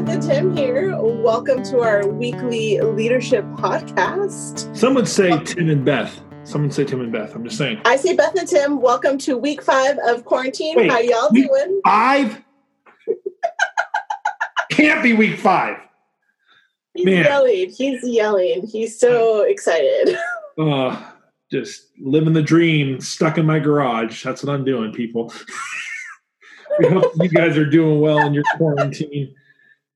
Beth and Tim here. Welcome to our weekly leadership podcast. Some would say Tim and Beth. Some would say Tim and Beth. I'm just saying. I say Beth and Tim. Welcome to week five of quarantine. Wait, How y'all week doing? Five? Can't be week five. He's man. yelling. He's yelling. He's so excited. Uh, just living the dream, stuck in my garage. That's what I'm doing, people. we hope you guys are doing well in your quarantine.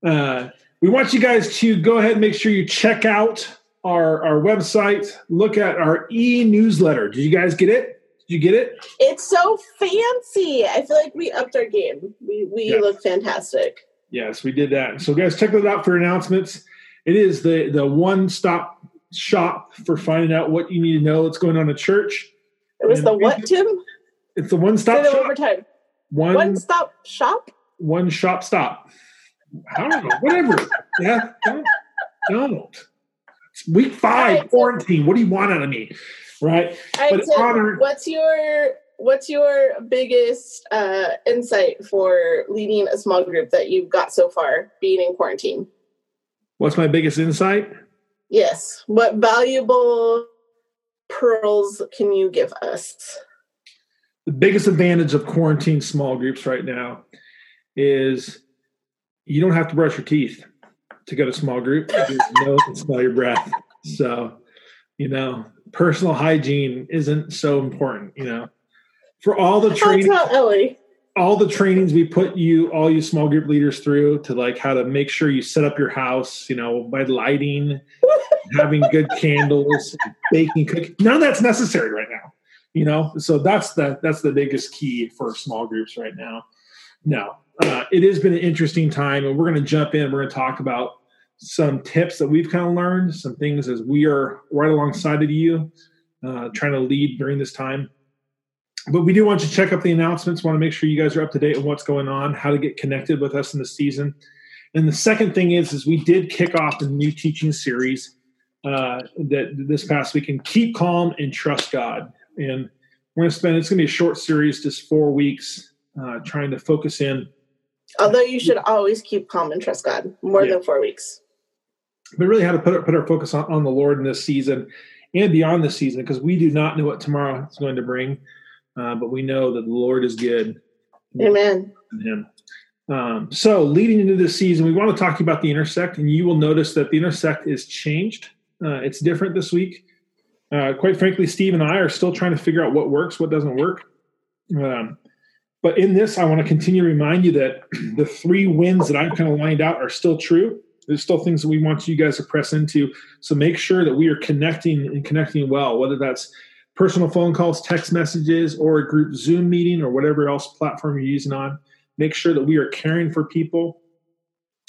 Uh, we want you guys to go ahead and make sure you check out our, our website, look at our e newsletter. Did you guys get it? Did you get it? It's so fancy. I feel like we upped our game. We we Yeah. look fantastic. Yes, we did that. So, guys, check that out for announcements. It is the the one stop shop for finding out what you need to know what's going on at church. It was And the what, Tim? It's the one stop shop. One One stop shop. one shop stop. I don't know. Whatever. yeah. Don't. don't. It's week five Right. quarantine. What do you want out of me? Right. Right, But Tim, honor- what's your what's your biggest uh, insight for leading a small group that you've got so far being in quarantine? What's my biggest insight? Yes. What valuable pearls can you give us? the biggest advantage of quarantine small groups right now is you don't have to brush your teeth to go to small group. You know smell your breath. So, you know, personal hygiene isn't so important, you know. For all the training Ellie. all the trainings we put you all you small group leaders through to like how to make sure you set up your house, you know, by lighting, having good candles, baking, cooking. None of that's necessary right now you know so that's the that's the biggest key for small groups right now no. Uh, it has been an interesting time and we're going to jump in. We're going to talk about some tips that we've kind of learned some things as we are right alongside of you uh, trying to lead during this time. But we do want you to check up the announcements. Want to make sure you guys are up to date on what's going on how to get connected with us in the season. And the second thing is is we did kick off a new teaching series uh, that this past weekend keep calm and trust god. And we're going to spend it's going to be a short series just four weeks uh, trying to focus in Although you should always keep calm and trust God more Yeah. than four weeks. but really how to put our, put our focus on, on the lord in this season and beyond this season because we do not know what tomorrow is going to bring uh, but we know that the lord is good Amen. him um, so leading into this season we want to talk to you about the intersect and you will notice that the intersect is changed uh, it's different this week uh, quite frankly steve and i are still trying to figure out what works what doesn't work um, but in this i want to continue to remind you that the three wins that i've kind of lined out are still true. There's still things that we want you guys to press into. So make sure that we are connecting and connecting well whether that's personal phone calls text messages or a group zoom meeting or whatever else platform you're using on. Make sure that we are caring for people.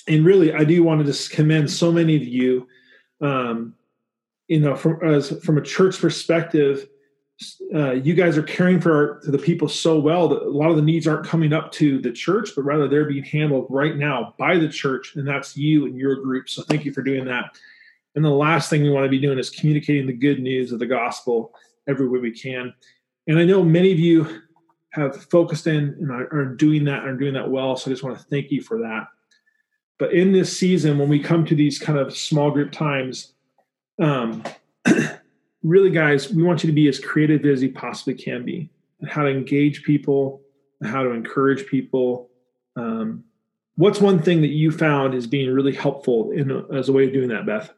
And really i do want to just commend so many of you um, you know from as from a church perspective uh, you guys are caring for the people so well that a lot of the needs aren't coming up to the church but rather they're being handled right now by the church and that's you and your group so thank you for doing that and the last thing we want to be doing is communicating the good news of the gospel every way we can and i know many of you have focused in and are, doing that and are doing that well. So I just want to thank you for that. But in this season, when we come to these kind of small group times, um, really, guys, we want you to be as creative as you possibly can be, and how to engage people, how to encourage people. Um, what's one thing that you found is being really helpful in as a way of doing that, Beth?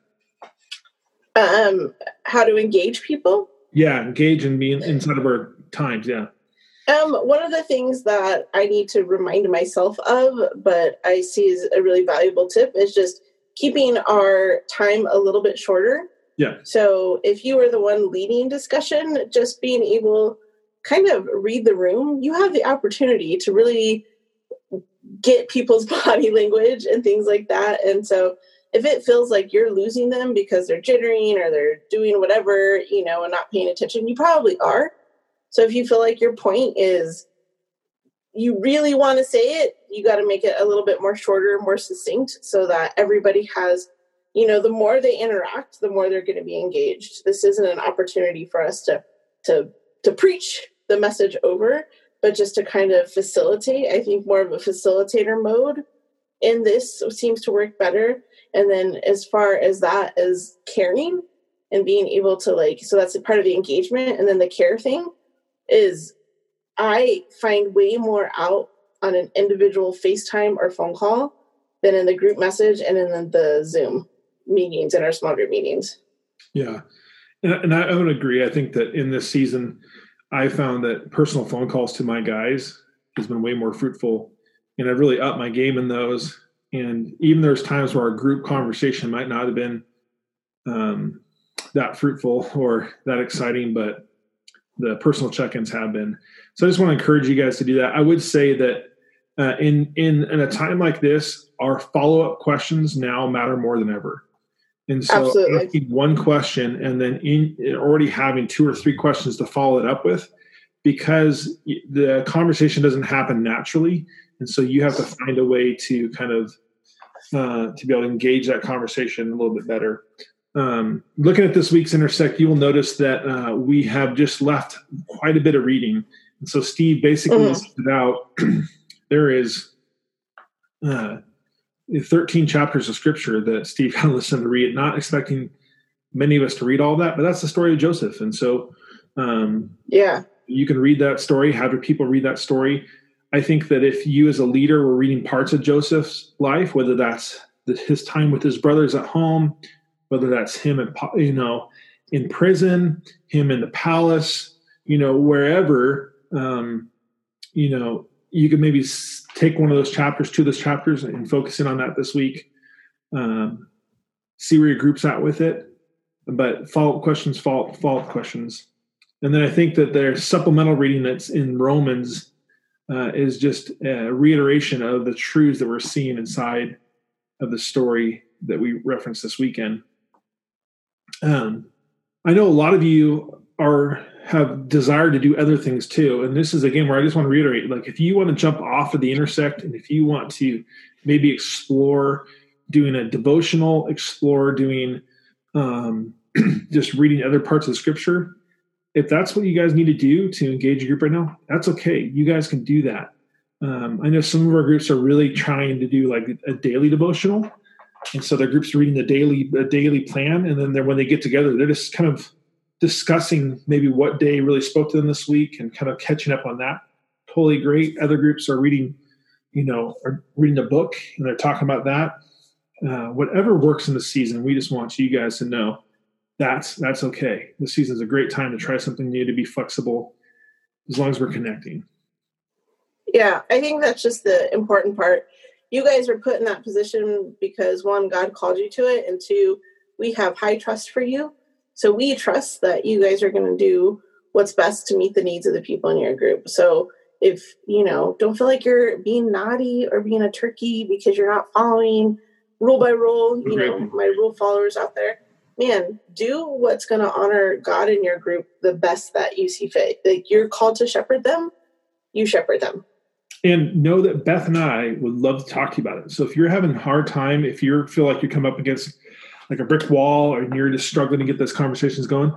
Um, how to engage people? Yeah, engage and be inside of our times. Yeah. Um, one of the things that I need to remind myself of, but I see as a really valuable tip, is just keeping our time a little bit shorter. Yeah. So if you are the one leading discussion, just being able kind of read the room, you have the opportunity to really get people's body language and things like that. And so if it feels like you're losing them because they're jittering or they're doing whatever, you know, and not paying attention, you probably are. So if you feel like your point is you really want to say it, you got to make it a little bit more shorter, more succinct so that everybody has, you know, the more they interact, the more they're going to be engaged. This isn't an opportunity for us to to to preach the message over, but just to kind of facilitate. I think more of a facilitator mode and this seems to work better. And then as far as that is caring and being able to like, so that's a part of the engagement. And then the care thing is I find way more out on an individual FaceTime or phone call than in the group message and in the Zoom meetings and our small group meetings. Yeah. And, I, I would agree. I think that in this season, I found that personal phone calls to my guys has been way more fruitful. And I've really upped my game in those. And even there's times where our group conversation might not have been um, that fruitful or that exciting, but the personal check-ins have been. So I just want to encourage you guys to do that. I would say that uh, in, in in a time like this, our follow-up questions now matter more than ever. And so Absolutely. asking one question and then in already having two or three questions to follow it up with, because the conversation doesn't happen naturally, and so you have to find a way to kind of uh, to be able to engage that conversation a little bit better. Um, looking at this week's intersect, you will notice that uh, we have just left quite a bit of reading. And so Steve basically mm. listed out there is uh, 13 chapters of scripture that Steve of listened to read, not expecting many of us to read all that, but that's the story of Joseph. And so, um, yeah, you can read that story, have your people read that story. I think that if you as a leader were reading parts of Joseph's life, whether that's his time with his brothers at home, whether that's him in you know in prison, him in the palace, you know wherever, um, you know you could maybe take one of those chapters, two of those chapters, and focus in on that this week. Um, see where your group's at with it, but follow up questions, follow follow up questions, and then I think that there's supplemental reading that's in Romans uh, is just a reiteration of the truths that we're seeing inside of the story that we referenced this weekend. Um, I know a lot of you are have desire to do other things too. And this is again where I just want to reiterate like if you want to jump off of the intersect and if you want to maybe explore doing a devotional, explore doing um, just reading other parts of the scripture, if that's what you guys need to do to engage your group right now, that's okay. You guys can do that. Um, I know some of our groups are really trying to do like a daily devotional, and so their groups are reading the daily a daily plan, and then when they get together, they're just kind of discussing maybe what day really spoke to them this week and kind of catching up on that. Totally great. Other groups are reading, you know, are reading a book and they're talking about that. Uh, whatever works in the season, we just want you guys to know that's that's okay. The season is a great time to try something new, to be flexible, as long as we're connecting. Yeah, I think that's just the important part. You guys are put in that position because one, God called you to it, and two, we have high trust for you so we trust that you guys are going to do what's best to meet the needs of the people in your group. So if, you know, don't feel like you're being naughty or being a turkey because you're not following rule by rule, you know, my rule followers out there, man, do what's going to honor God in your group the best that you see fit. Like you're called to shepherd them, you shepherd them. And know that Beth and I would love to talk to you about it. So if you're having a hard time, if you feel like you come up against like a brick wall and you're just struggling to get those conversations going,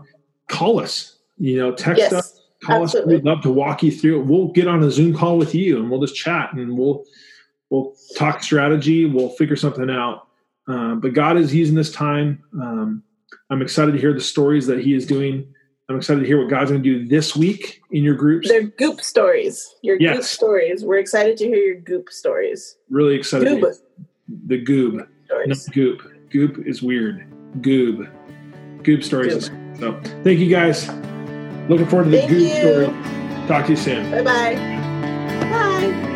call us. You know, text yes, us, call absolutely. us. We'd love to walk you through it. We'll get on a Zoom call with you and we'll just chat and we'll we'll talk strategy. We'll figure something out. Uh, but God is using this time. Um, I'm excited to hear the stories that He is doing. I'm excited to hear what God's going to do this week in your groups. They're goop stories. Your yes. goop stories. We're excited to hear your goop stories. Really excited. Goob. The goob. Stories. Not goop. Goop is weird. Goob. goop stories. So thank you guys. Looking forward to the thank you. story. Talk to you soon. Bye-bye. Bye.